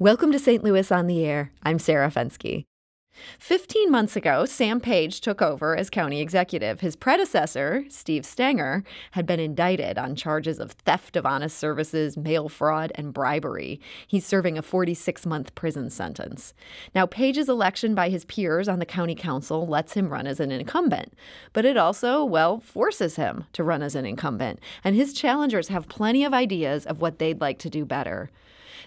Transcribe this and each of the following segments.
Welcome to St. Louis on the Air. I'm Sarah Fenske. 15 months ago, Sam Page took over as county executive. His predecessor, Steve Stenger, had been indicted on charges of theft of honest services, mail fraud, and bribery. He's serving a 46 month prison sentence. Now, Page's election by his peers on the county council lets him run as an incumbent, but it also, well, forces him to run as an incumbent. And his challengers have plenty of ideas of what they'd like to do better.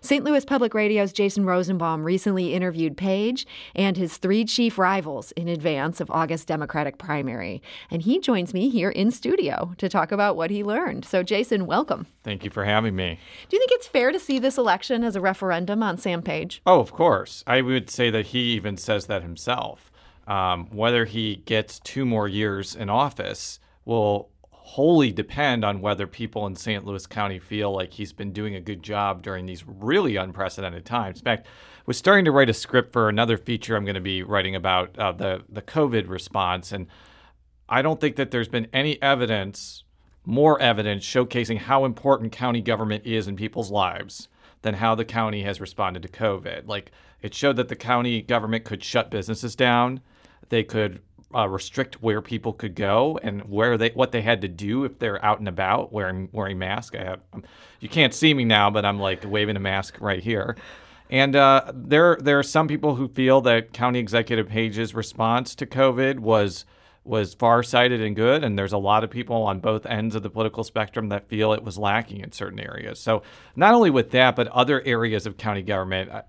St. Louis Public Radio's Jason Rosenbaum recently interviewed Page and his three chief rivals in advance of August Democratic primary. And he joins me here in studio to talk about what he learned. So, Jason, welcome. Thank you for having me. Do you think it's fair to see this election as a referendum on Sam Page? Oh, of course. I would say that he even says that himself. Um, whether he gets two more years in office will wholly depend on whether people in St. Louis County feel like he's been doing a good job during these really unprecedented times. In fact, I was starting to write a script for another feature I'm going to be writing about uh, the the COVID response, and I don't think that there's been any evidence, more evidence, showcasing how important county government is in people's lives than how the county has responded to COVID. Like it showed that the county government could shut businesses down. They could uh, restrict where people could go and where they what they had to do if they're out and about wearing wearing masks. I have um, you can't see me now, but I'm like waving a mask right here. And uh, there there are some people who feel that County Executive Page's response to COVID was was farsighted and good, and there's a lot of people on both ends of the political spectrum that feel it was lacking in certain areas. So not only with that, but other areas of county government, uh,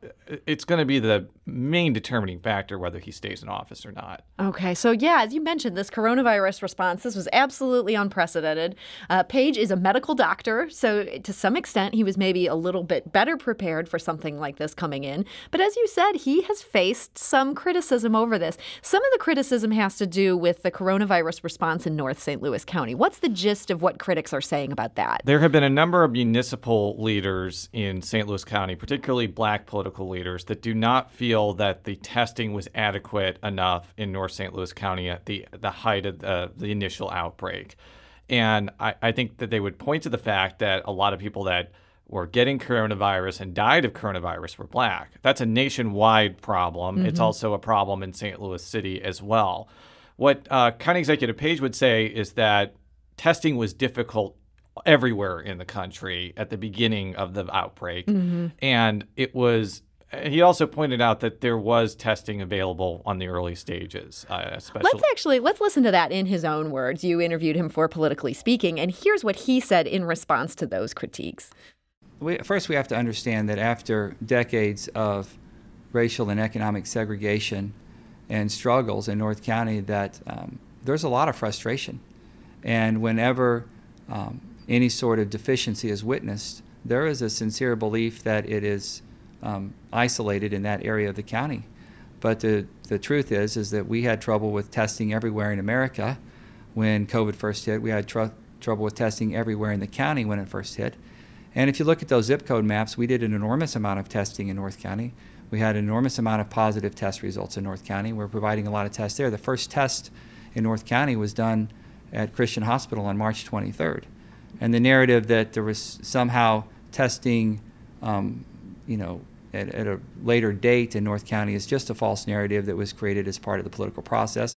it's going to be the main determining factor whether he stays in office or not. Okay, so yeah, as you mentioned, this coronavirus response, this was absolutely unprecedented. Uh, Page is a medical doctor, so to some extent, he was maybe a little bit better prepared for something like this coming in. But as you said, he has faced some criticism over this. Some of the criticism has to do with the coronavirus response in North St. Louis County. What's the gist of what critics are saying about that? There have been a number of municipal leaders in St. Louis County, particularly black political leaders, that do not feel that the testing was adequate enough in North St. Louis County at the, the height of the, the initial outbreak. And I, I think that they would point to the fact that a lot of people that were getting coronavirus and died of coronavirus were black. That's a nationwide problem. Mm-hmm. It's also a problem in St. Louis City as well. What uh, County Executive Page would say is that testing was difficult everywhere in the country at the beginning of the outbreak. Mm-hmm. And it was he also pointed out that there was testing available on the early stages, uh, especially. Let's actually let's listen to that in his own words. You interviewed him for Politically Speaking, and here's what he said in response to those critiques. We, first, we have to understand that after decades of racial and economic segregation, and struggles in North County that um, there's a lot of frustration. And whenever um, any sort of deficiency is witnessed, there is a sincere belief that it is um, isolated in that area of the county. But the, the truth is, is that we had trouble with testing everywhere in America when COVID first hit. We had tr- trouble with testing everywhere in the county when it first hit. And if you look at those zip code maps, we did an enormous amount of testing in North County. We had an enormous amount of positive test results in North County. We're providing a lot of tests there. The first test in North County was done at Christian Hospital on March 23rd. And the narrative that there was somehow testing, um, you know, at, at a later date in North County is just a false narrative that was created as part of the political process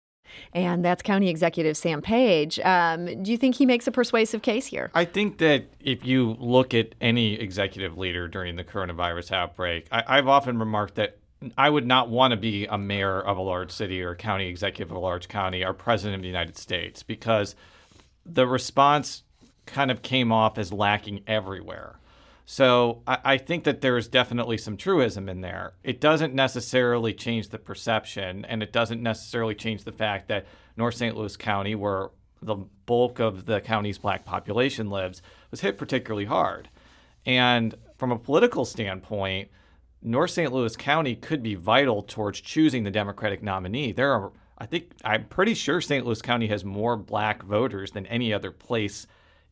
and that's County Executive Sam Page. Um, do you think he makes a persuasive case here? I think that if you look at any executive leader during the coronavirus outbreak, I, have often remarked that I would not want to be a mayor of a large city or a county executive of a large county or president of the United States because the response kind of came off as lacking everywhere. So I, I, think that there is definitely some truism in there. It doesn't necessarily change the perception, and it doesn't necessarily change the fact that North St. Louis County, where the bulk of the county's black population lives, was hit particularly hard. And from a political standpoint, North St. Louis County could be vital towards choosing the Democratic nominee. There are, I think, I'm pretty sure St. Louis County has more black voters than any other place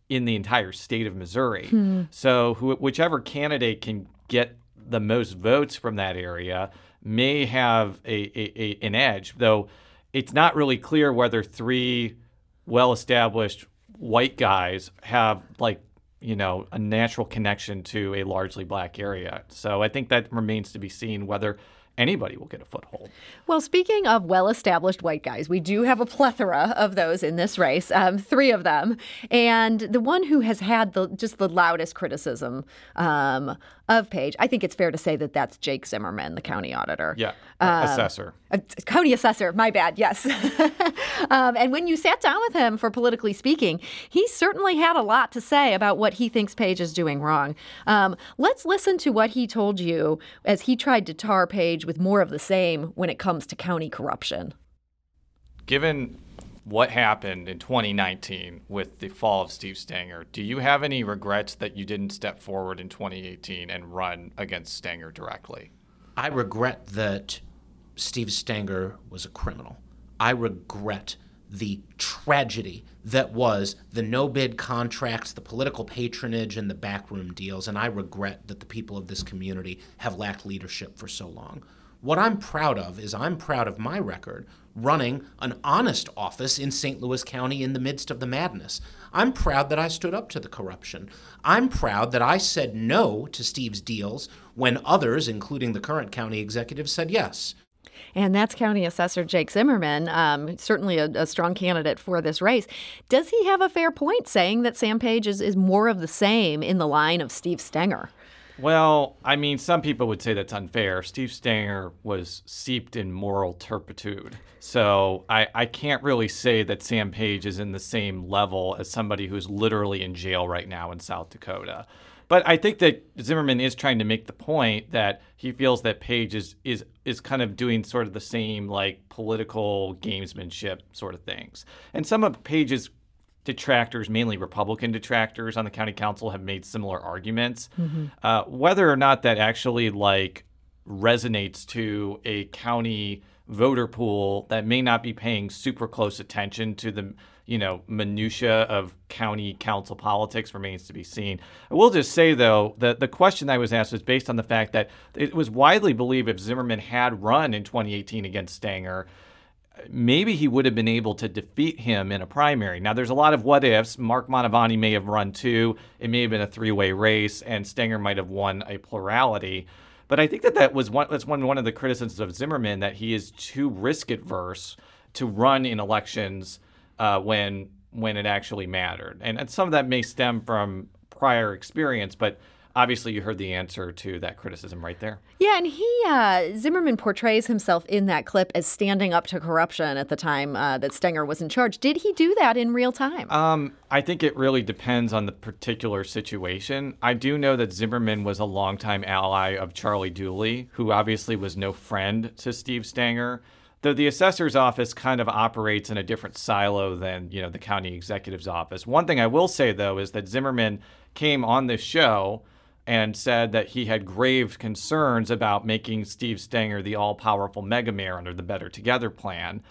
in the entire state of Missouri. Hmm. So wh- whichever candidate can get the most votes from that area may have a, a, a, an edge, though it's not really clear whether three well-established white guys have like you know, a natural connection to a largely black area. So I think that remains to be seen whether anybody will get a foothold. Well, speaking of well established white guys, we do have a plethora of those in this race, um, three of them. And the one who has had the just the loudest criticism um, of Page, I think it's fair to say that that's Jake Zimmerman, the county auditor. Yeah, um, assessor. Uh, county assessor, my bad, yes. um, and when you sat down with him for Politically Speaking, he certainly had a lot to say about what he thinks Page is doing wrong. Um, let's listen to what he told you as he tried to tar Page with more of the same when it comes to county corruption. Given what happened in 2019 with the fall of Steve Stenger, do you have any regrets that you didn't step forward in 2018 and run against Stenger directly? I regret that Steve Stenger was a criminal. I regret the tragedy that was the no bid contracts, the political patronage, and the backroom deals, and I regret that the people of this community have lacked leadership for so long. What I'm proud of is I'm proud of my record running an honest office in St. Louis County in the midst of the madness. I'm proud that I stood up to the corruption. I'm proud that I said no to Steve's deals when others, including the current county executive, said yes. And that's County Assessor Jake Zimmerman, um, certainly a, a, strong candidate for this race. Does he have a fair point saying that Sam Page is, is more of the same in the line of Steve Stenger? Well, I mean, some people would say that's unfair. Steve Stenger was seeped in moral turpitude. So I, I can't really say that Sam Page is in the same level as somebody who's literally in jail right now in South Dakota. But I think that Zimmerman is trying to make the point that he feels that Page is is is kind of doing sort of the same like political gamesmanship sort of things. And some of Page's detractors, mainly Republican detractors on the county council, have made similar arguments. Mm-hmm. Uh, whether or not that actually like resonates to a county voter pool that may not be paying super close attention to the you know minutia of county council politics remains to be seen. I will just say though that the question I was asked was based on the fact that it was widely believed if Zimmerman had run in 2018 against Stenger maybe he would have been able to defeat him in a primary. Now, there's a lot of what ifs. Mark Mantovani may have run two. It may have been a three way race, and Stenger might have won a plurality. But I think that that was one, that's one, one of the criticisms of Zimmerman that he is too risk adverse to run in elections uh, when when it actually mattered. And, and some of that may stem from prior experience, but obviously you heard the answer to that criticism right there. Yeah, and he uh, Zimmerman portrays himself in that clip as standing up to corruption at the time uh, that Stenger was in charge. Did he do that in real time? Um, I think it really depends on the particular situation. I do know that Zimmerman was a longtime ally of Charlie Dooley, who obviously was no friend to Steve Stenger. Though the assessor's office kind of operates in a different silo than you know the county executive's office. One thing I will say though is that Zimmerman came on this show and said that he had grave concerns about making Steve Stenger the all powerful mega mayor under the Better Together plan,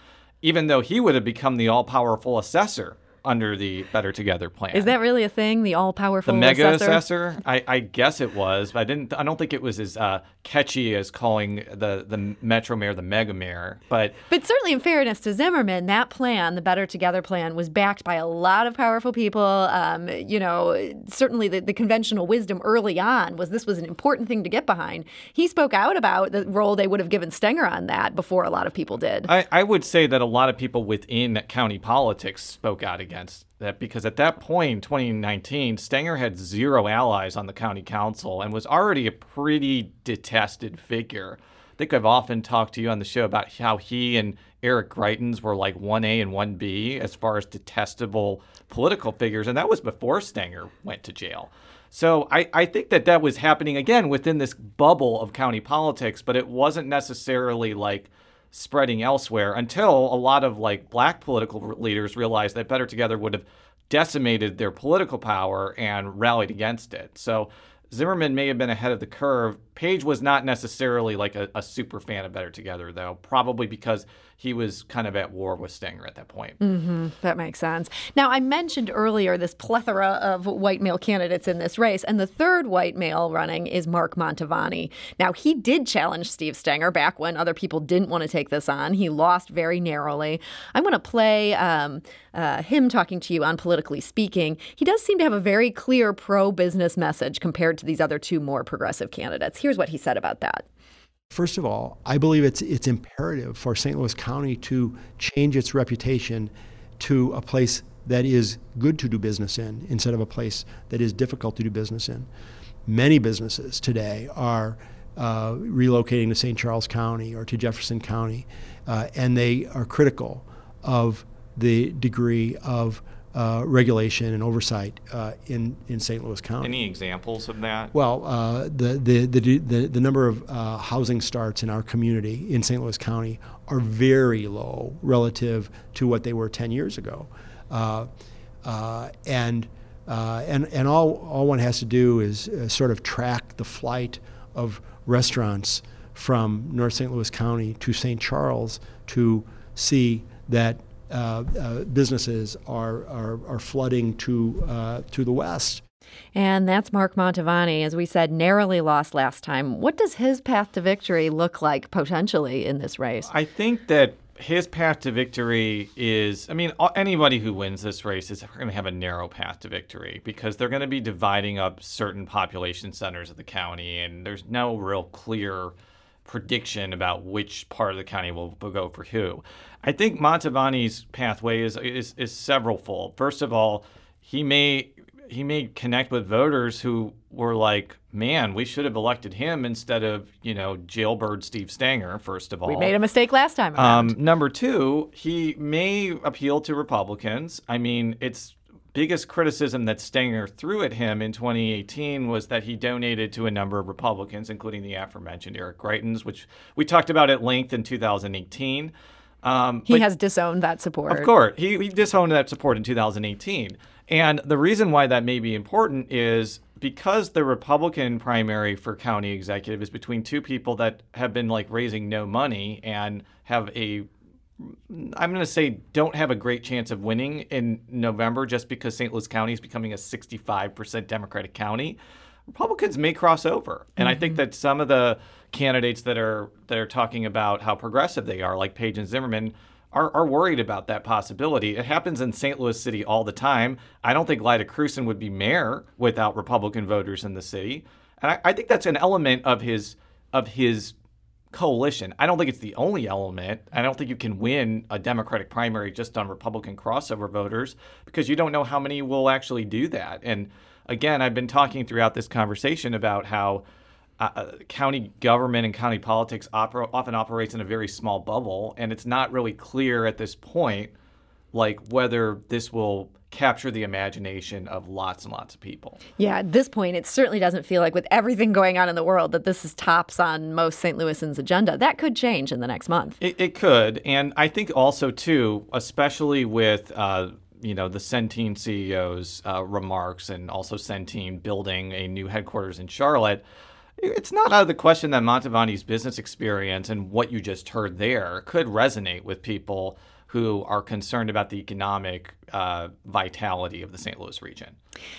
even though he would have become the all powerful assessor under the Better Together plan. Is that really a thing? The all powerful the mega assessor? assessor? I, I, guess it was, but I didn't. I don't think it was as uh, catchy as calling the the Metro Mayor the Mega Mayor. But but certainly, in fairness to Zimmerman, that plan, the Better Together plan, was backed by a lot of powerful people. Um, you know, certainly the, the conventional wisdom early on was this was an important thing to get behind. He spoke out about the role they would have given Stenger on that before a lot of people did. I, I would say that a lot of people within county politics spoke out against that because at that point in 2019, Stenger had zero allies on the county council and was already a pretty detested figure. I think I've often talked to you on the show about how he and Eric Greitens were like 1A and 1B as far as detestable political figures, and that was before Stenger went to jail. So I, I think that that was happening again within this bubble of county politics, but it wasn't necessarily like spreading elsewhere until a lot of like black political leaders realized that Better Together would have decimated their political power and rallied against it. So Zimmerman may have been ahead of the curve. Page was not necessarily like a, a, super fan of Better Together, though, probably because he was kind of at war with Stenger at that point. Mm-hmm. That makes sense. Now, I mentioned earlier this plethora of white male candidates in this race, and the third white male running is Mark Mantovani. Now, he did challenge Steve Stenger back when other people didn't want to take this on. He lost very narrowly. I'm going to play um, uh, him talking to you on Politically Speaking. He does seem to have a very clear pro business message compared to these other two more progressive candidates. Here's what he said about that. First of all, I believe it's it's imperative for St. Louis County to change its reputation to a place that is good to do business in instead of a place that is difficult to do business in. Many businesses today are uh, relocating to St. Charles County or to Jefferson County, uh, and they are critical of the degree of uh, regulation and oversight uh, in in St. Louis County. Any examples of that? Well, uh, the, the, the the the number of uh, housing starts in our community in St. Louis County are very low relative to what they were 10 years ago, uh, uh, and and and all all one has to do is sort of track the flight of restaurants from North St. Louis County to St. Charles to see that businesses are, are, are flooding to, uh, to the west. And that's Mark Mantovani, as we said, narrowly lost last time. What does his path to victory look like potentially in this race? I think that his path to victory is I mean, anybody who wins this race is going to have a narrow path to victory because they're going to be dividing up certain population centers of the county, and there's no real clear prediction about which part of the county will, will go for who. I think Mantovani's pathway is, is is several fold. First of all, he may he may connect with voters who were like, "Man, we should have elected him instead of you know jailbird Steve Stenger." First of all, we made a mistake last time. Um, number two, he may appeal to Republicans. I mean, it's biggest criticism that Stenger threw at him in 2018 was that he donated to a number of Republicans, including the aforementioned Eric Greitens, which we talked about at length in 2018. Um, he has disowned that support. Of course, he, he disowned that support in 2018. And the reason why that may be important is because the Republican primary for county executive is between two people that have been like raising no money and have a I'm going to say don't have a great chance of winning in November just because St. Louis County is becoming a 65% Democratic county. Republicans may cross over. And mm-hmm. I think mm-hmm. that some of the candidates that are that are talking about how progressive they are, like Page and Zimmerman, are, are worried about that possibility. It happens in St. Louis City all the time. I don't think Lyda Krewson would be mayor without Republican voters in the city. And I, I think that's an element of his of his coalition. I don't think it's the only element. I don't think you can win a Democratic primary just on Republican crossover voters because you don't know how many will actually do that. And again, I've been talking throughout this conversation about how uh, uh county government and county politics often operates in a very small bubble, and it's not really clear at this point, like whether this will capture the imagination of lots and lots of people. Yeah, at this point, it certainly doesn't feel like with everything going on in the world that this is tops on most St. Louisans' agenda. That could change in the next month. It, it could, and I think also too, especially with. Uh, you know the Centene CEO's uh, remarks, and also Centene building a new headquarters in Charlotte. It's not out of the question that Mantovani's business experience and what you just heard there could resonate with people who are concerned about the economic uh, vitality of the St. Louis region.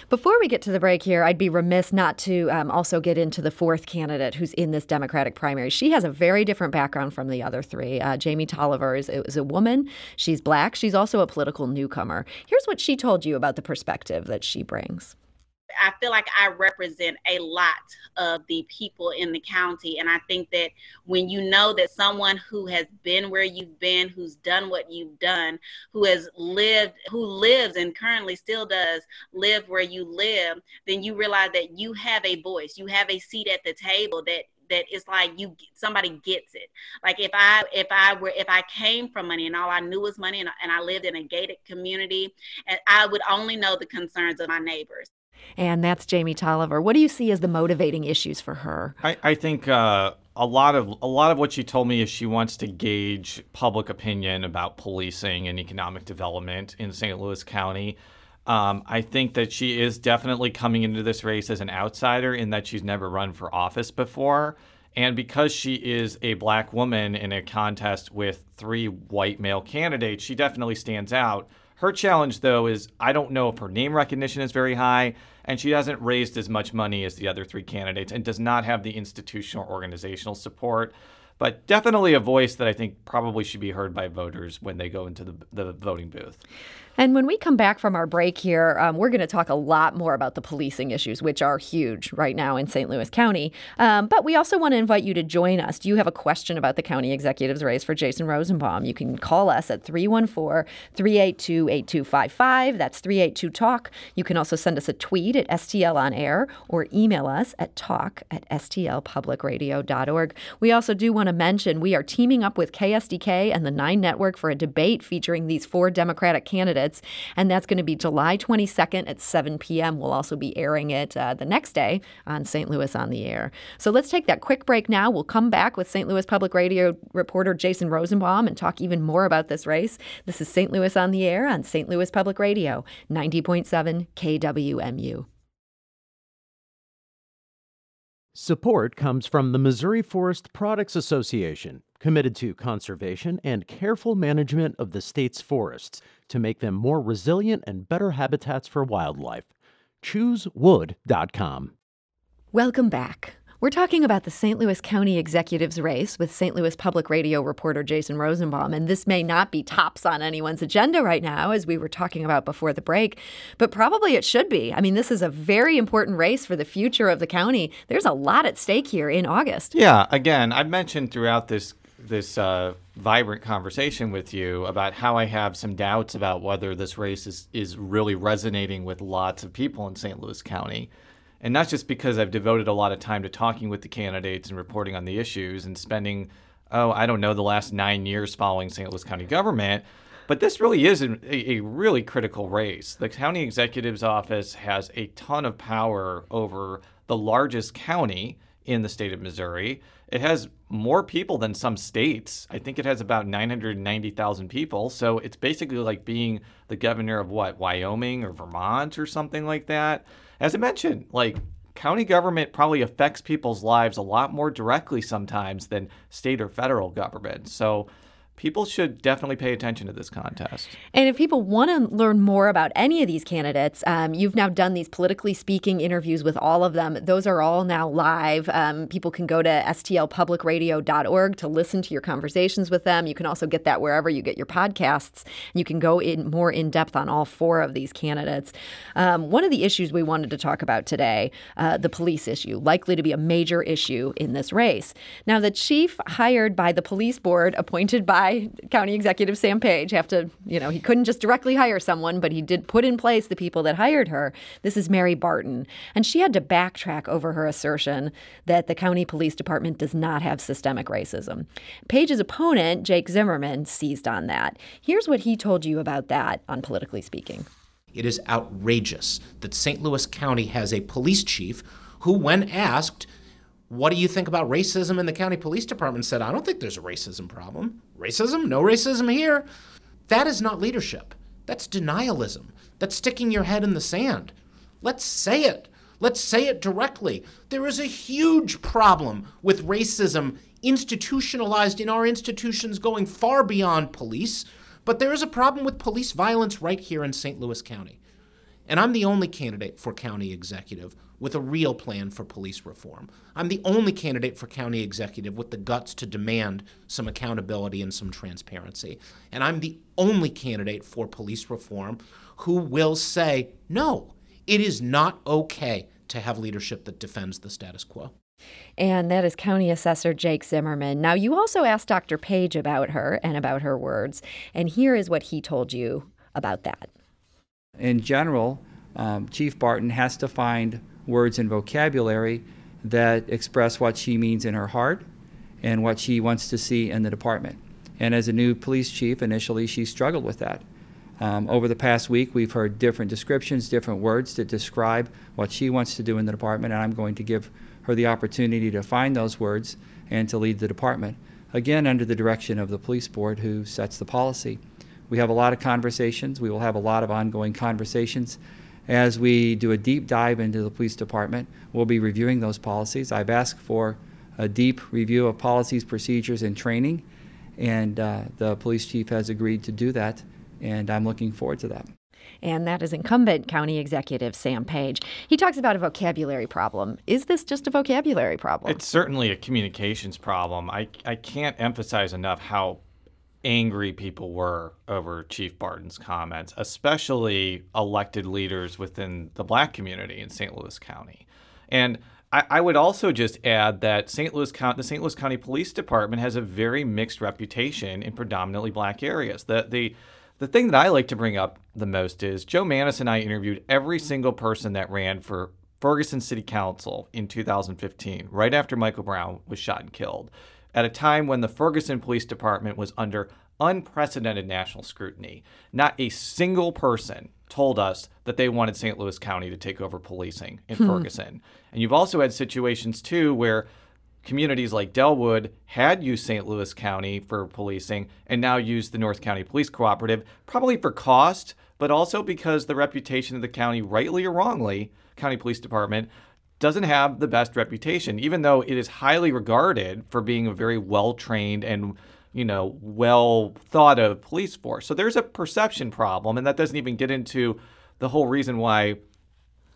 Before we get to the break here, I'd be remiss not to um, also get into the fourth candidate who's in this Democratic primary. She has a very different background from the other three. Uh, Jamie Tolliver is, is a woman. She's black. She's also a political newcomer. Here's what she told you about the perspective that she brings. I feel like I represent a lot of the people in the county. And I think that when you know that someone who has been where you've been, who's done what you've done, who has lived, who lives and currently still does live where you live, then you realize that you have a voice, you have a seat at the table that that it's like you somebody gets it like if i if i were if i came from money and all i knew was money and, and i lived in a gated community and i would only know the concerns of my neighbors and that's Jamie Tolliver. What do you see as the motivating issues for her? I, I think uh, a lot of a lot of what she told me is she wants to gauge public opinion about policing and economic development in St. Louis County. Um, I think that she is definitely coming into this race as an outsider in that she's never run for office before. And because she is a black woman in a contest with three white male candidates, she definitely stands out. Her challenge, though, is I don't know if her name recognition is very high, and she hasn't raised as much money as the other three candidates and does not have the institutional or organizational support. But definitely a voice that I think probably should be heard by voters when they go into the, the voting booth. And when we come back from our break here, um, we're going to talk a lot more about the policing issues, which are huge right now in St. Louis County. Um, but we also want to invite you to join us. Do you have a question about the county executive's race for Jason Rosenbaum? You can call us at 314 382 8255. That's 382 Talk. You can also send us a tweet at STL on air or email us at talk at stlpublicradio.org. We also do want to mention we are teaming up with KSDK and the Nine Network for a debate featuring these four Democratic candidates And that's going to be July 22nd at 7 p.m. We'll also be airing it uh, the next day on St. Louis on the Air. So let's take that quick break now. We'll come back with St. Louis Public Radio reporter Jason Rosenbaum and talk even more about this race. This is St. Louis on the Air on St. Louis Public Radio, 90.7 KWMU. Support comes from the Missouri Forest Products Association, committed to conservation and careful management of the state's forests to make them more resilient and better habitats for wildlife. ChooseWood.com. Welcome back. We're talking about the St. Louis County Executives race with St. Louis Public Radio reporter Jason Rosenbaum. And this may not be tops on anyone's agenda right now, as we were talking about before the break, but probably it should be. I mean, this is a very important race for the future of the county. There's a lot at stake here in August. Yeah, again, I've mentioned throughout this this uh, vibrant conversation with you about how I have some doubts about whether this race is, is really resonating with lots of people in St. Louis County. And not just because I've devoted a lot of time to talking with the candidates and reporting on the issues and spending, oh, I don't know, the last nine years following St. Louis County government, but this really is a, a really critical race. The county executive's office has a ton of power over the largest county in the state of Missouri. It has more people than some states. I think it has about 990,000 people. So it's basically like being the governor of what, Wyoming or Vermont or something like that. As I mentioned, like county government probably affects people's lives a lot more directly sometimes than state or federal government. So people should definitely pay attention to this contest. And if people want to learn more about any of these candidates, um, you've now done these politically speaking interviews with all of them. Those are all now live. Um, people can go to stlpublicradio.org to listen to your conversations with them. You can also get that wherever you get your podcasts. You can go in more in depth on all four of these candidates. Um, one of the issues we wanted to talk about today, uh, the police issue, likely to be a major issue in this race. Now, the chief hired by the police board, appointed by County Executive Sam Page have to, you know, he couldn't just directly hire someone, but he did put in place the people that hired her. This is Mary Barton. And she had to backtrack over her assertion that the county police department does not have systemic racism. Page's opponent, Jake Zimmerman, seized on that. Here's what he told you about that on Politically Speaking. It is outrageous that St. Louis County has a police chief who, when asked, what do you think about racism in the county police department? Said, I don't think there's a racism problem. Racism? No racism here. That is not leadership. That's denialism. That's sticking your head in the sand. Let's say it. Let's say it directly. There is a huge problem with racism institutionalized in our institutions going far beyond police, but there is a problem with police violence right here in St. Louis County. And I'm the only candidate for county executive with a real plan for police reform. I'm the only candidate for county executive with the guts to demand some accountability and some transparency. And I'm the only candidate for police reform who will say, no, it is not okay to have leadership that defends the status quo. And that is County Assessor Jake Zimmerman. Now, you also asked Dr. Page about her and about her words, and here is what he told you about that. In general, um, Chief Barton has to find words and vocabulary that express what she means in her heart and what she wants to see in the department. And as a new police chief, initially she struggled with that. Um, over the past week, we've heard different descriptions, different words to describe what she wants to do in the department, and I'm going to give her the opportunity to find those words and to lead the department. Again, under the direction of the police board who sets the policy. We have a lot of conversations. We will have a lot of ongoing conversations. As we do a deep dive into the police department, we'll be reviewing those policies. I've asked for a deep review of policies, procedures, and training, and uh, the police chief has agreed to do that, and I'm looking forward to that and that is incumbent county executive Sam Page. He talks about a vocabulary problem. Is this just a vocabulary problem? It's certainly a communications problem. I, I can't emphasize enough how angry people were over Chief Barton's comments, especially elected leaders within the black community in St. Louis County. And I, I would also just add that St. Louis County, the St. Louis County Police Department has a very mixed reputation in predominantly black areas. The, the the thing that I like to bring up the most is Jo Mannies and I interviewed every single person that ran for Ferguson City Council in 2015, right after Michael Brown was shot and killed, at a time when the Ferguson Police Department was under unprecedented national scrutiny. Not a single person told us that they wanted St. Louis County to take over policing in hmm. Ferguson. And you've also had situations, too, where communities like Dellwood had used St. Louis County for policing and now use the North County Police Cooperative, probably for cost, but also because the reputation of the county, rightly or wrongly, county police department, doesn't have the best reputation, even though it is highly regarded for being a very well trained and you know, well thought of police force. So there's a perception problem, and that doesn't even get into the whole reason why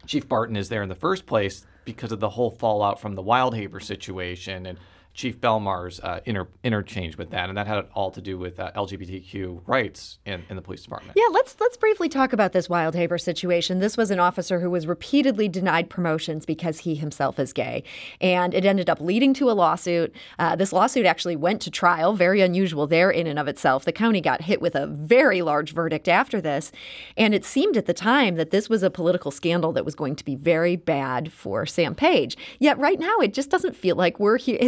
Chief Barton is there in the first place because of the whole fallout from the Wildhaber situation and Chief Belmar's uh, inter- interchange with that, and that had all to do with uh, LGBTQ rights in, in the police department. Yeah, let's let's briefly talk about this Wildhaber situation. This was an officer who was repeatedly denied promotions because he himself is gay, and it ended up leading to a lawsuit. Uh, this lawsuit actually went to trial, very unusual there in and of itself. The county got hit with a very large verdict after this, and it seemed at the time that this was a political scandal that was going to be very bad for Sam Page. Yet right now, it just doesn't feel like we're here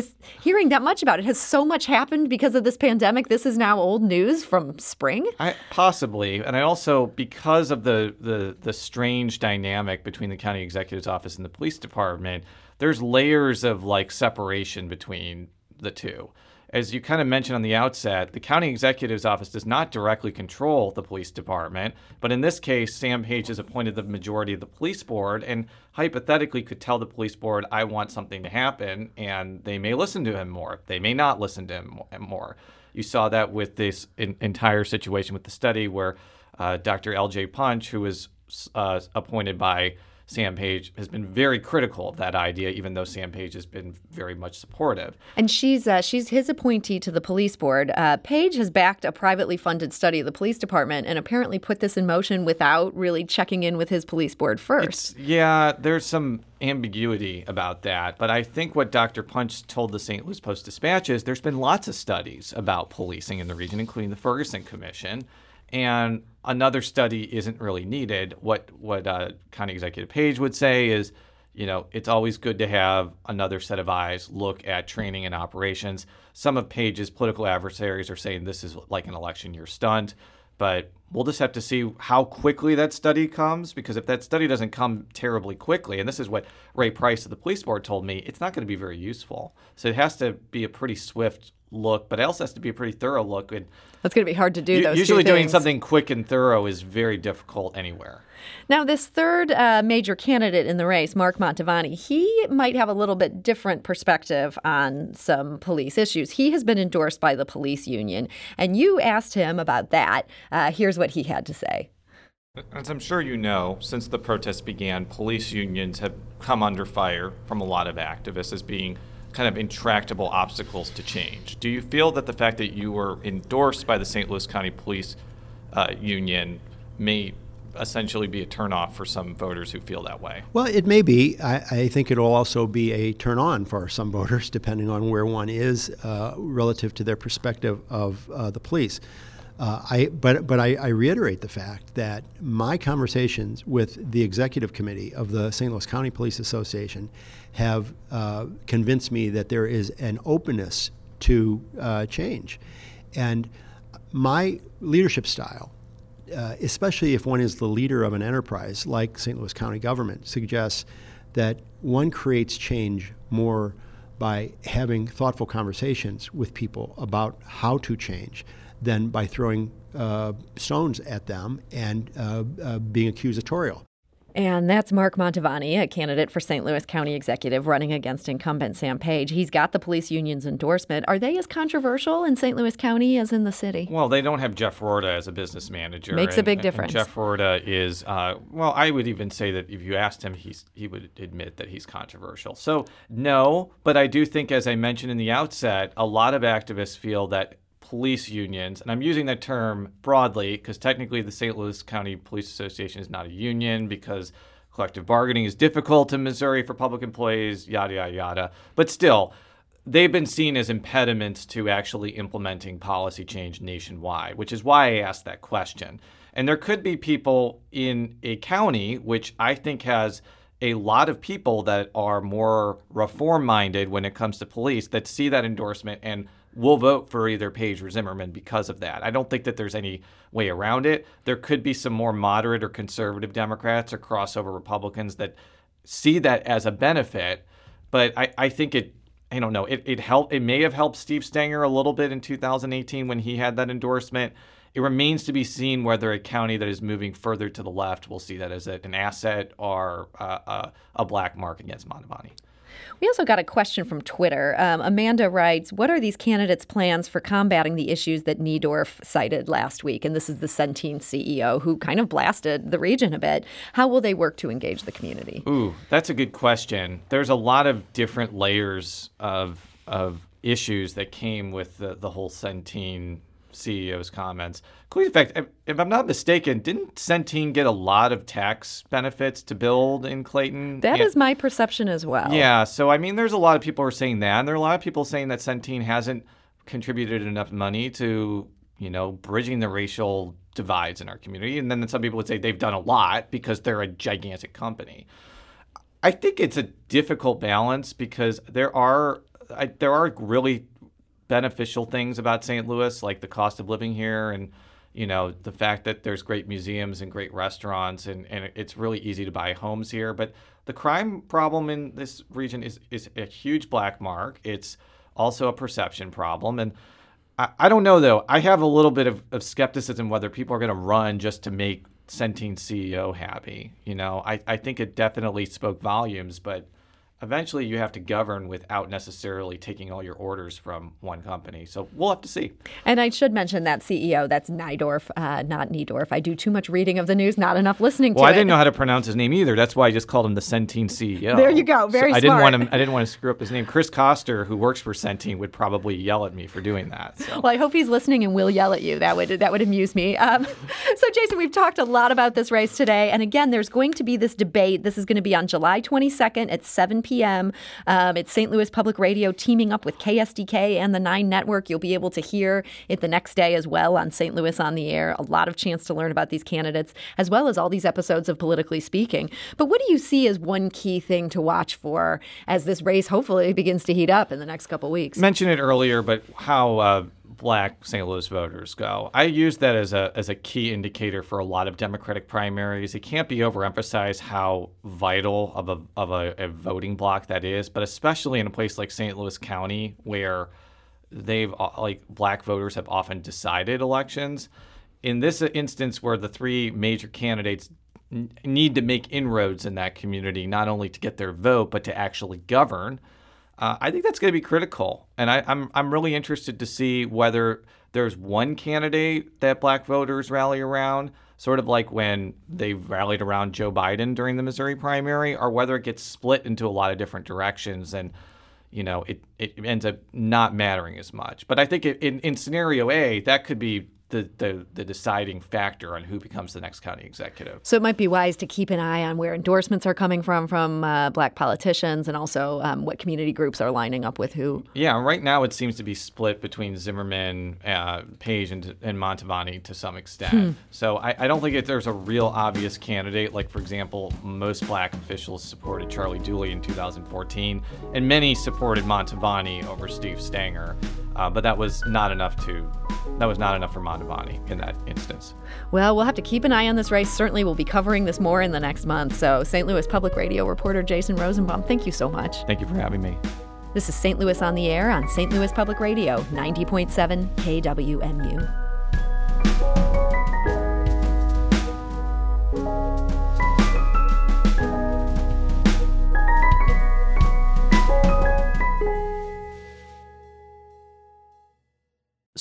hearing that much about it. Has so much happened because of this pandemic? This is now old news from spring. I, possibly, and I also because of the, the the strange dynamic between the county executive's office and the police department. There's layers of like separation between the two as you kind of mentioned on the outset, the county executive's office does not directly control the police department, but in this case, Sam Page has appointed the majority of the police board and hypothetically could tell the police board, I want something to happen, and they may listen to him more. They may not listen to him more. You saw that with this in, entire situation with the study where uh, Dr. L.J. Punch, who was uh, appointed by Sam Page has been very critical of that idea, even though Sam Page has been very much supportive. And she's uh, she's his appointee to the police board. Uh, Page has backed a privately funded study of the police department and apparently put this in motion without really checking in with his police board first. It's, yeah, there's some ambiguity about that, but I think what Dr. Punch told the St. Louis Post Dispatch is there's been lots of studies about policing in the region, including the Ferguson Commission and another study isn't really needed. What what uh, County Executive Page would say is, you know, it's always good to have another set of eyes look at training and operations. Some of Page's political adversaries are saying this is like an election year stunt, but we'll just have to see how quickly that study comes because if that study doesn't come terribly quickly, and this is what Ray Price of the police board told me, it's not going to be very useful. So it has to be a pretty swift look, but it also has to be a pretty thorough look. And That's going to be hard to do. Those usually, doing something quick and thorough is very difficult anywhere. Now, this third uh, major candidate in the race, Mark Mantovani, he might have a little bit different perspective on some police issues. He has been endorsed by the police union, and you asked him about that. Uh, here's what he had to say. As I'm sure you know, since the protests began, police unions have come under fire from a lot of activists as being kind of intractable obstacles to change. Do you feel that the fact that you were endorsed by the St. Louis County Police uh, Union may essentially be a turnoff for some voters who feel that way? Well, it may be. I, I think it'll also be a turn on for some voters, depending on where one is uh, relative to their perspective of uh, the police. Uh, I, but but I, I, reiterate the fact that my conversations with the executive committee of the St. Louis County Police Association have uh, convinced me that there is an openness to uh, change, and my leadership style, uh, especially if one is the leader of an enterprise like St. Louis County government, suggests that one creates change more by having thoughtful conversations with people about how to change than by throwing uh, stones at them and uh, uh, being accusatorial. And that's Mark Mantovani, a candidate for St. Louis County Executive running against incumbent Sam Page. He's got the police union's endorsement. Are they as controversial in St. Louis County as in the city? Well, they don't have Jeff Roorda as a business manager. Makes and, a big difference. Jeff Roorda is, uh, well, I would even say that if you asked him, he's, he would admit that he's controversial. So, no, but I do think, as I mentioned in the outset, a lot of activists feel that police unions, and I'm using that term broadly because technically the St. Louis County Police Association is not a union because collective bargaining is difficult in Missouri for public employees, yada, yada, yada. But still, they've been seen as impediments to actually implementing policy change nationwide, which is why I asked that question. And there could be people in a county which I think has a lot of people that are more reform minded when it comes to police that see that endorsement and will vote for either Page or Zimmerman because of that. I don't think that there's any way around it. There could be some more moderate or conservative Democrats or crossover Republicans that see that as a benefit, but I, I think it I don't know. It it helped. It may have helped Steve Stenger a little bit in 2018 when he had that endorsement. It remains to be seen whether a county that is moving further to the left will see that as an asset or uh, a, a black mark against Mantovani. We also got a question from Twitter. Um, Amanda writes, "What are these candidates' plans for combating the issues that Niedorf cited last week?" And this is the Centene CEO who kind of blasted the region a bit. How will they work to engage the community? Ooh, that's a good question. There's a lot of different layers of of issues that came with the, the whole Centene CEO's comments. In fact, if, if, I'm not mistaken, didn't Centene get a lot of tax benefits to build in Clayton? That and, is my perception as well. Yeah. So, I mean, there's a lot of people who are saying that. And there are a lot of people saying that Centene hasn't contributed enough money to, you know, bridging the racial divides in our community. And then some people would say they've done a lot because they're a gigantic company. I think it's a difficult balance because there are I, there are really beneficial things about St. Louis, like the cost of living here and you know the fact that there's great museums and great restaurants and, and it's really easy to buy homes here. But the crime problem in this region is, is a huge black mark. It's also a perception problem. And I, I don't know though. I have a little bit of, of skepticism whether people are going to run just to make Centene CEO happy. You know, I, I think it definitely spoke volumes, but eventually you have to govern without necessarily taking all your orders from one company. So we'll have to see. And I should mention that CEO, that's Nydorf, uh, not Niedorf. I do too much reading of the news, not enough listening well, to it. Well, I didn't know how to pronounce his name either. That's why I just called him the Centene CEO. There you go. Very so smart. I didn't want him. I didn't want to screw up his name. Chris Koster, who works for Centene, would probably yell at me for doing that. So. Well, I hope he's listening and will yell at you. That would that would amuse me. Um, so, Jason, we've talked a lot about this race today, and again, there's going to be this debate. This is going to be on July 22nd at 7 p.m. Um, it's St. Louis Public Radio teaming up with KSDK and the Nine Network. You'll be able to hear it the next day as well on St. Louis on the Air. A lot of chance to learn about these candidates, as well as all these episodes of Politically Speaking. But what do you see as one key thing to watch for as this race hopefully begins to heat up in the next couple weeks? Mentioned it earlier, but how uh, black St. Louis voters go. I use that as a as a key indicator for a lot of Democratic primaries. It can't be overemphasized how vital of a of a, a voting block that is, but especially in a place like St. Louis County where they've uh, like black voters have often decided elections. In this instance, where the three major candidates need to make inroads in that community, not only to get their vote but to actually govern uh, I think that's going to be critical, and I, I'm I'm really interested to see whether there's one candidate that black voters rally around, sort of like when they rallied around Joe Biden during the Missouri primary, or whether it gets split into a lot of different directions and you know it, it ends up not mattering as much. But I think in, in scenario A, that could be the, the, the deciding factor on who becomes the next county executive. So it might be wise to keep an eye on where endorsements are coming from from uh, black politicians and also um, what community groups are lining up with who. Yeah, right now it seems to be split between Zimmerman, uh, Page, and, and Mantovani to some extent. Hmm. So I, I don't think there's a real obvious candidate. Like, for example, most black officials supported Charlie Dooley in 2014, and many supported Mantovani over Steve Stenger. Uh, but that was not enough to that was not enough for Mantovani in that instance. Well, we'll have to keep an eye on this race. Certainly, we'll be covering this more in the next month. So, St. Louis Public Radio reporter Jason Rosenbaum, thank you so much. Thank you for having me. This is St. Louis on the Air on St. Louis Public Radio, 90.7 KWMU.